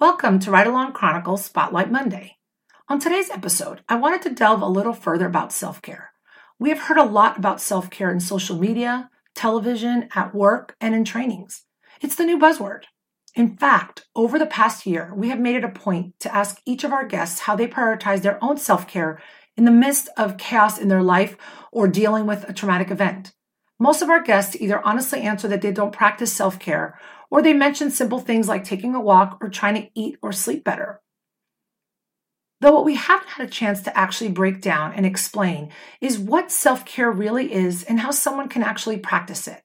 Welcome to Ride Along Chronicles Spotlight Monday. On today's episode, I wanted to delve a little further about self care. We have heard a lot about self care in social media, television, at work, and in trainings. It's the new buzzword. In fact, over the past year, we have made it a point to ask each of our guests how they prioritize their own self care in the midst of chaos in their life or dealing with a traumatic event. Most of our guests either honestly answer that they don't practice self care or they mention simple things like taking a walk or trying to eat or sleep better. Though what we haven't had a chance to actually break down and explain is what self care really is and how someone can actually practice it.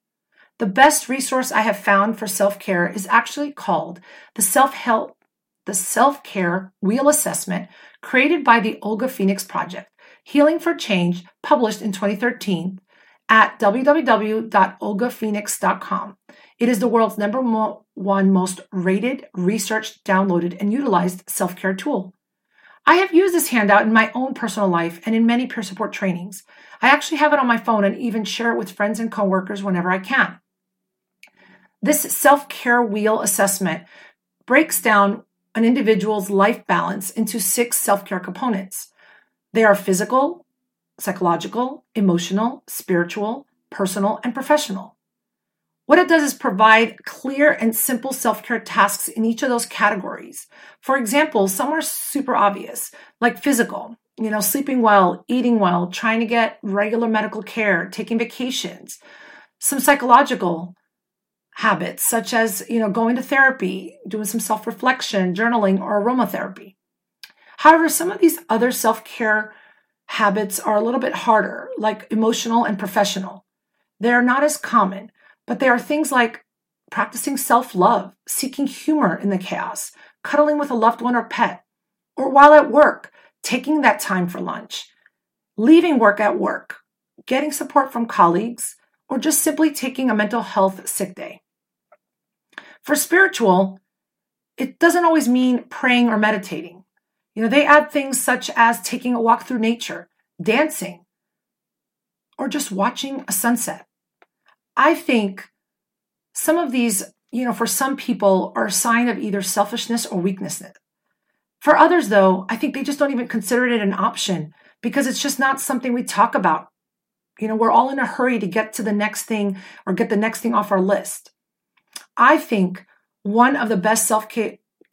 The best resource I have found for self care is actually called the Self Help, the Self Care Wheel Assessment, created by the Olga Phoenix Project, Healing for Change, published in 2013 at www.olgaphoenix.com. It is the world's number one most rated, researched, downloaded, and utilized self care tool. I have used this handout in my own personal life and in many peer support trainings. I actually have it on my phone and even share it with friends and coworkers whenever I can. This self care wheel assessment breaks down an individual's life balance into six self care components. They are physical, psychological, emotional, spiritual, personal, and professional. What it does is provide clear and simple self care tasks in each of those categories. For example, some are super obvious, like physical, you know, sleeping well, eating well, trying to get regular medical care, taking vacations. Some psychological habits, such as, you know, going to therapy, doing some self reflection, journaling, or aromatherapy. However, some of these other self care habits are a little bit harder, like emotional and professional. They are not as common, but they are things like practicing self love, seeking humor in the chaos, cuddling with a loved one or pet, or while at work, taking that time for lunch, leaving work at work, getting support from colleagues, or just simply taking a mental health sick day. For spiritual, it doesn't always mean praying or meditating. You know, they add things such as taking a walk through nature, dancing, or just watching a sunset. I think some of these, you know, for some people are a sign of either selfishness or weakness. For others, though, I think they just don't even consider it an option because it's just not something we talk about. You know, we're all in a hurry to get to the next thing or get the next thing off our list. I think one of the best self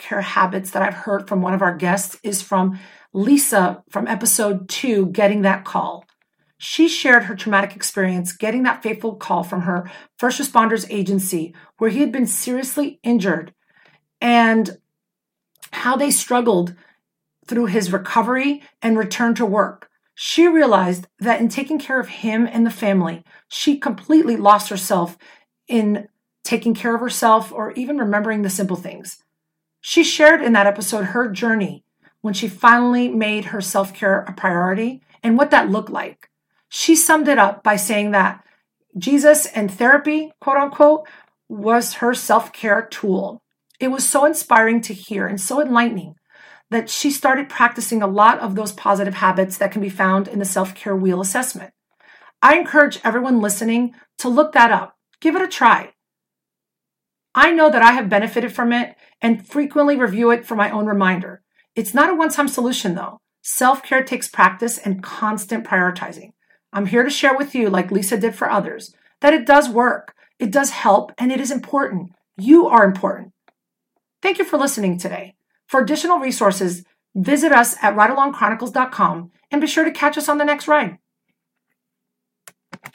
care habits that I've heard from one of our guests is from Lisa from episode two, Getting That Call. She shared her traumatic experience getting that fateful call from her first responders agency where he had been seriously injured and how they struggled through his recovery and return to work. She realized that in taking care of him and the family, she completely lost herself in taking care of herself or even remembering the simple things. She shared in that episode her journey when she finally made her self care a priority and what that looked like. She summed it up by saying that Jesus and therapy, quote unquote, was her self care tool. It was so inspiring to hear and so enlightening that she started practicing a lot of those positive habits that can be found in the self care wheel assessment. I encourage everyone listening to look that up. Give it a try. I know that I have benefited from it and frequently review it for my own reminder. It's not a one time solution though. Self care takes practice and constant prioritizing. I'm here to share with you, like Lisa did for others, that it does work, it does help, and it is important. You are important. Thank you for listening today. For additional resources, visit us at ridealongchronicles.com and be sure to catch us on the next ride.